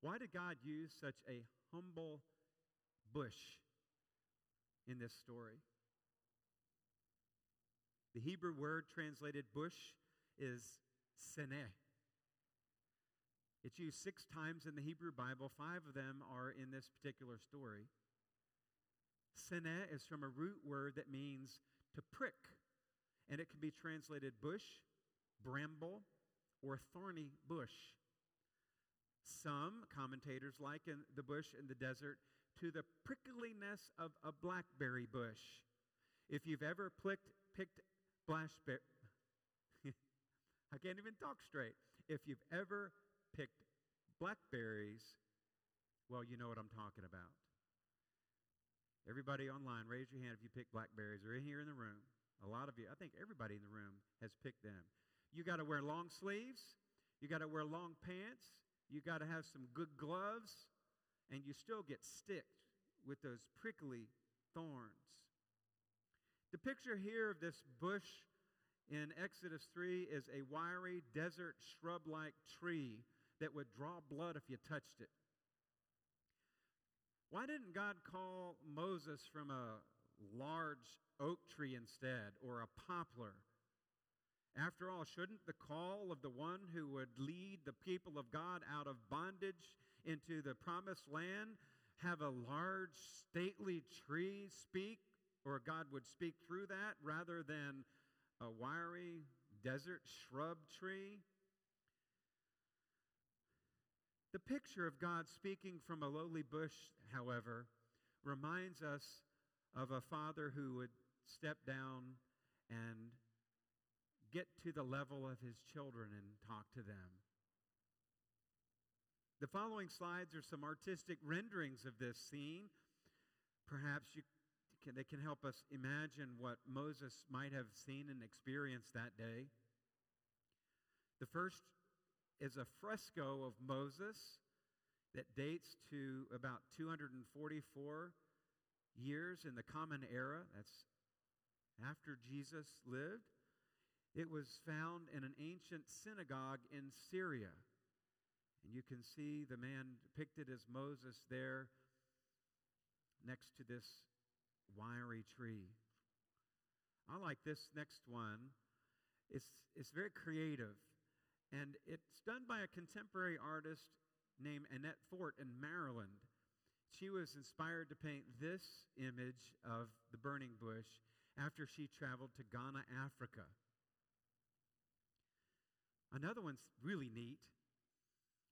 Why did God use such a humble bush in this story? The Hebrew word translated bush is seneh. It's used six times in the Hebrew Bible. Five of them are in this particular story. Seneh is from a root word that means to prick, and it can be translated bush, bramble, or thorny bush. Some commentators liken the bush in the desert to the prickliness of a blackberry bush. If you've ever picked, picked blackberry, I can't even talk straight. If you've ever picked blackberries, well, you know what I'm talking about. Everybody online, raise your hand if you pick blackberries or in here in the room. A lot of you, I think everybody in the room has picked them. You got to wear long sleeves, you got to wear long pants, you got to have some good gloves, and you still get sticked with those prickly thorns. The picture here of this bush in Exodus 3 is a wiry desert shrub like tree that would draw blood if you touched it. Why didn't God call Moses from a large oak tree instead or a poplar? After all, shouldn't the call of the one who would lead the people of God out of bondage into the promised land have a large, stately tree speak, or God would speak through that rather than a wiry desert shrub tree? The picture of God speaking from a lowly bush, however, reminds us of a father who would step down and get to the level of his children and talk to them. The following slides are some artistic renderings of this scene. Perhaps you can, they can help us imagine what Moses might have seen and experienced that day. The first is a fresco of Moses that dates to about 244 years in the Common Era. That's after Jesus lived. It was found in an ancient synagogue in Syria. And you can see the man depicted as Moses there next to this wiry tree. I like this next one. It's, it's very creative. And it's done by a contemporary artist named Annette Fort in Maryland. She was inspired to paint this image of the burning bush after she traveled to Ghana, Africa. Another one's really neat.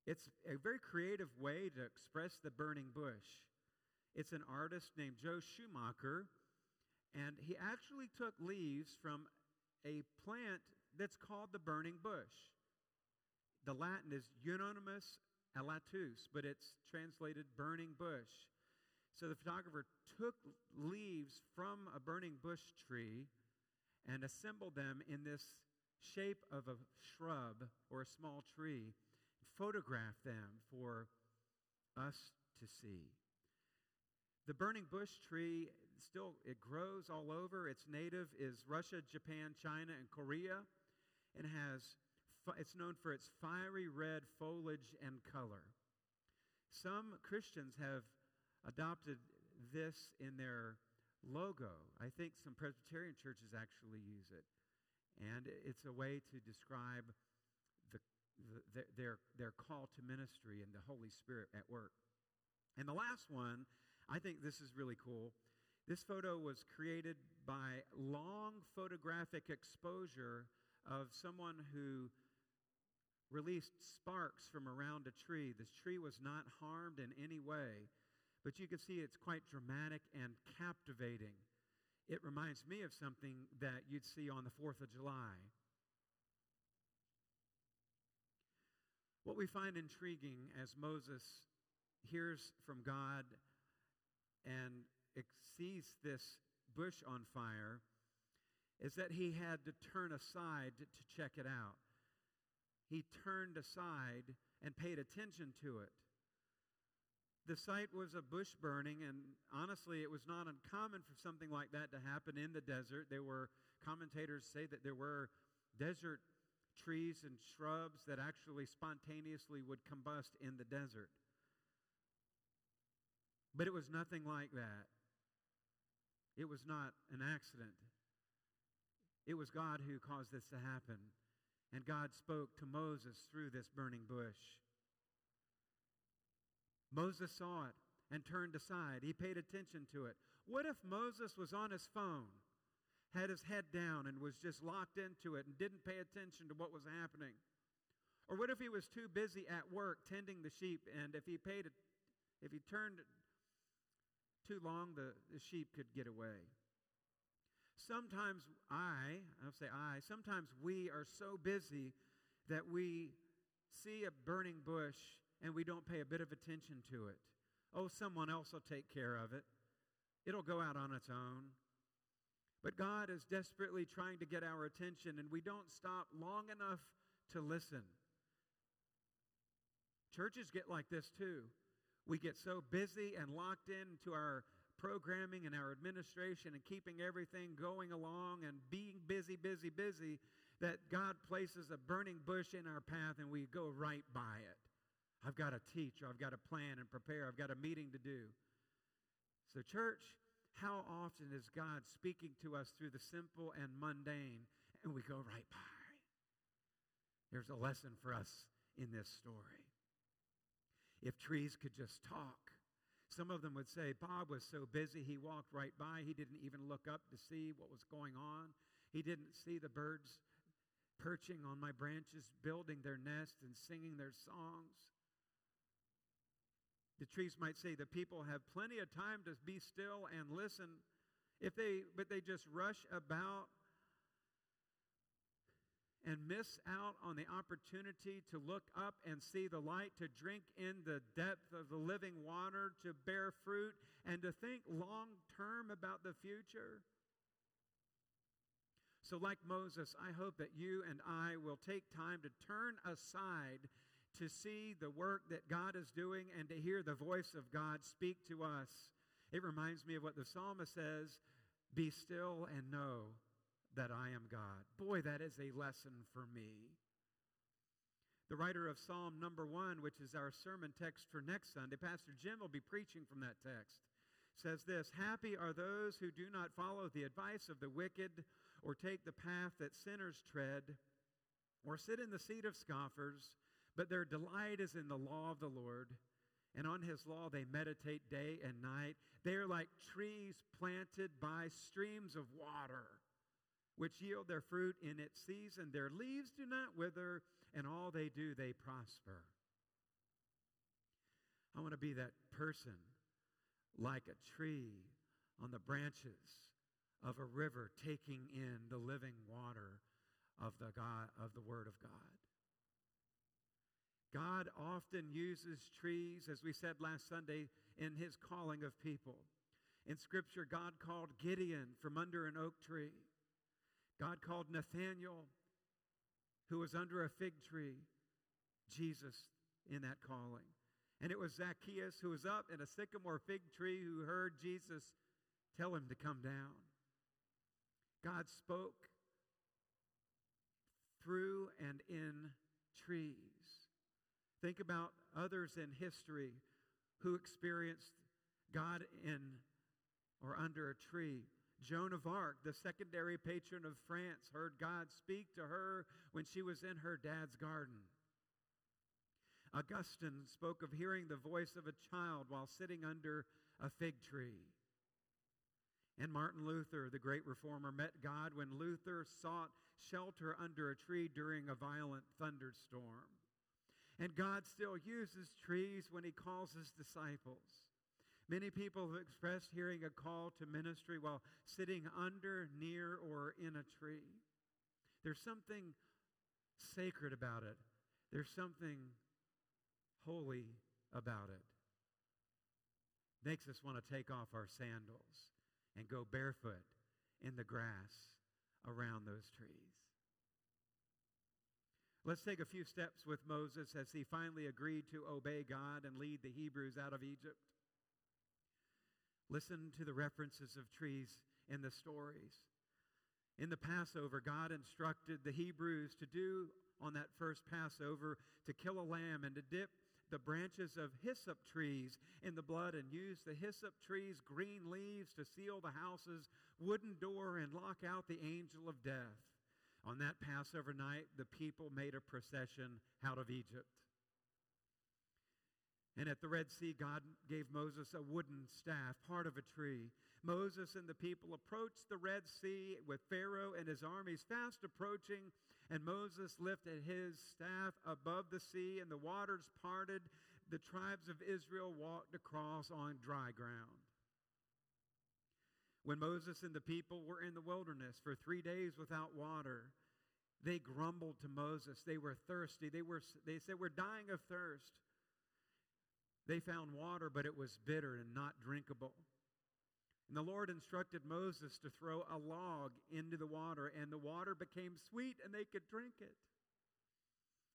It's a very creative way to express the burning bush. It's an artist named Joe Schumacher, and he actually took leaves from a plant that's called the burning bush. The Latin is Euonymus elatus, but it's translated burning bush. So the photographer took leaves from a burning bush tree and assembled them in this shape of a shrub or a small tree, and photographed them for us to see. The burning bush tree still it grows all over. Its native is Russia, Japan, China, and Korea, and has it's known for its fiery red foliage and color. Some Christians have adopted this in their logo. I think some Presbyterian churches actually use it. And it's a way to describe the, the, their, their call to ministry and the Holy Spirit at work. And the last one, I think this is really cool. This photo was created by long photographic exposure of someone who released sparks from around a tree. This tree was not harmed in any way, but you can see it's quite dramatic and captivating. It reminds me of something that you'd see on the 4th of July. What we find intriguing as Moses hears from God and sees this bush on fire is that he had to turn aside to check it out he turned aside and paid attention to it. The sight was a bush burning, and honestly, it was not uncommon for something like that to happen in the desert. There were commentators say that there were desert trees and shrubs that actually spontaneously would combust in the desert. But it was nothing like that. It was not an accident. It was God who caused this to happen. And God spoke to Moses through this burning bush. Moses saw it and turned aside. He paid attention to it. What if Moses was on his phone, had his head down, and was just locked into it and didn't pay attention to what was happening? Or what if he was too busy at work tending the sheep, and if he paid, if he turned too long, the, the sheep could get away? Sometimes I, I'll say I, sometimes we are so busy that we see a burning bush and we don't pay a bit of attention to it. Oh, someone else will take care of it. It'll go out on its own. But God is desperately trying to get our attention, and we don't stop long enough to listen. Churches get like this too. We get so busy and locked into our programming and our administration and keeping everything going along and being busy, busy, busy that God places a burning bush in our path and we go right by it. I've got to teach, or I've got to plan and prepare, I've got a meeting to do. So, church, how often is God speaking to us through the simple and mundane and we go right by? There's a lesson for us in this story. If trees could just talk, some of them would say, Bob was so busy, he walked right by. He didn't even look up to see what was going on. He didn't see the birds perching on my branches, building their nests and singing their songs. The trees might say, The people have plenty of time to be still and listen. If they, but they just rush about and miss out on the opportunity to look up and see the light, to drink in the depth of the living water, to bear fruit, and to think long term about the future. So, like Moses, I hope that you and I will take time to turn aside to see the work that God is doing and to hear the voice of God speak to us. It reminds me of what the psalmist says Be still and know that I am God. Boy, that is a lesson for me. The writer of Psalm number one, which is our sermon text for next Sunday, Pastor Jim will be preaching from that text, says this Happy are those who do not follow the advice of the wicked, or take the path that sinners tread, or sit in the seat of scoffers, but their delight is in the law of the Lord. And on his law they meditate day and night. They are like trees planted by streams of water which yield their fruit in its season. Their leaves do not wither, and all they do, they prosper. I want to be that person like a tree on the branches of a river taking in the living water of the God of the word of God. God often uses trees as we said last Sunday in his calling of people. In scripture God called Gideon from under an oak tree. God called Nathanael, who was under a fig tree, Jesus in that calling. And it was Zacchaeus who was up in a sycamore fig tree who heard Jesus tell him to come down. God spoke through and in trees. Think about others in history who experienced God in or under a tree. Joan of Arc, the secondary patron of France, heard God speak to her when she was in her dad's garden. Augustine spoke of hearing the voice of a child while sitting under a fig tree. And Martin Luther, the great reformer, met God when Luther sought shelter under a tree during a violent thunderstorm. And God still uses trees when he calls his disciples. Many people have expressed hearing a call to ministry while sitting under, near, or in a tree. There's something sacred about it, there's something holy about it. Makes us want to take off our sandals and go barefoot in the grass around those trees. Let's take a few steps with Moses as he finally agreed to obey God and lead the Hebrews out of Egypt. Listen to the references of trees in the stories. In the Passover, God instructed the Hebrews to do on that first Passover to kill a lamb and to dip the branches of hyssop trees in the blood and use the hyssop trees' green leaves to seal the house's wooden door and lock out the angel of death. On that Passover night, the people made a procession out of Egypt. And at the Red Sea, God gave Moses a wooden staff, part of a tree. Moses and the people approached the Red Sea with Pharaoh and his armies fast approaching. And Moses lifted his staff above the sea, and the waters parted. The tribes of Israel walked across on dry ground. When Moses and the people were in the wilderness for three days without water, they grumbled to Moses. They were thirsty. They, were, they said, We're dying of thirst. They found water, but it was bitter and not drinkable. And the Lord instructed Moses to throw a log into the water, and the water became sweet, and they could drink it.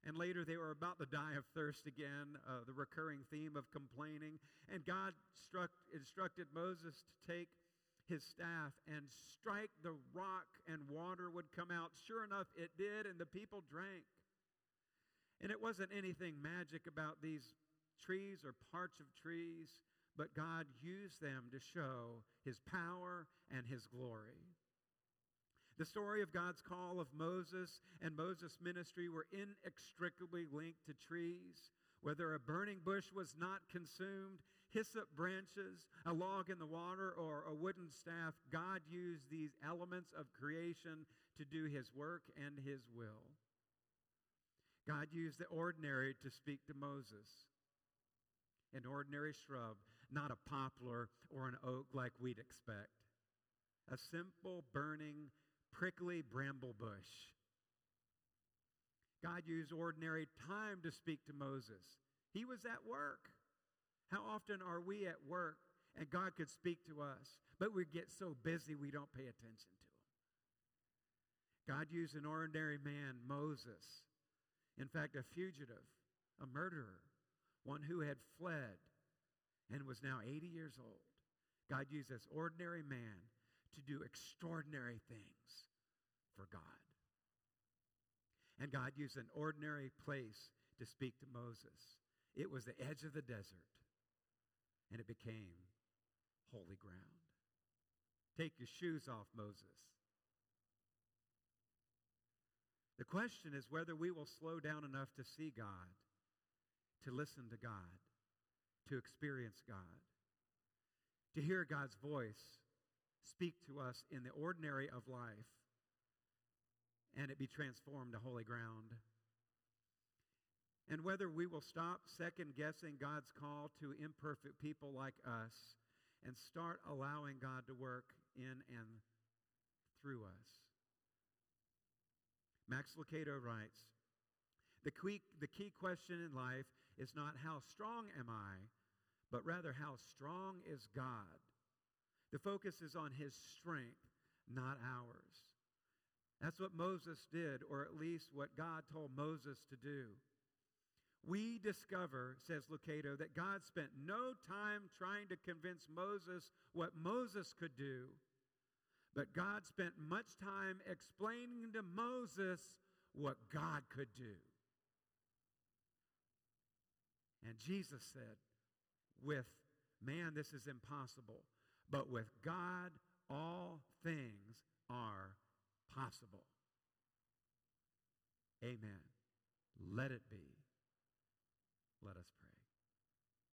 And later they were about to die of thirst again, uh, the recurring theme of complaining. And God struck, instructed Moses to take his staff and strike the rock, and water would come out. Sure enough, it did, and the people drank. And it wasn't anything magic about these trees or parts of trees, but God used them to show his power and his glory. The story of God's call of Moses and Moses' ministry were inextricably linked to trees. Whether a burning bush was not consumed, hyssop branches, a log in the water, or a wooden staff, God used these elements of creation to do his work and his will. God used the ordinary to speak to Moses an ordinary shrub, not a poplar or an oak like we'd expect. A simple, burning, prickly bramble bush. God used ordinary time to speak to Moses. He was at work. How often are we at work and God could speak to us, but we get so busy we don't pay attention to him? God used an ordinary man, Moses. In fact, a fugitive, a murderer, one who had fled and was now 80 years old. God used this ordinary man to do extraordinary things for God. And God used an ordinary place to speak to Moses. It was the edge of the desert, and it became holy ground. Take your shoes off, Moses. The question is whether we will slow down enough to see God to listen to God, to experience God, to hear God's voice speak to us in the ordinary of life and it be transformed to holy ground. And whether we will stop second guessing God's call to imperfect people like us and start allowing God to work in and through us. Max Lucado writes the key, the key question in life is not how strong am I, but rather how strong is God. The focus is on his strength, not ours. That's what Moses did, or at least what God told Moses to do. We discover, says Lucado, that God spent no time trying to convince Moses what Moses could do, but God spent much time explaining to Moses what God could do. And Jesus said, with man, this is impossible, but with God, all things are possible. Amen. Let it be. Let us pray.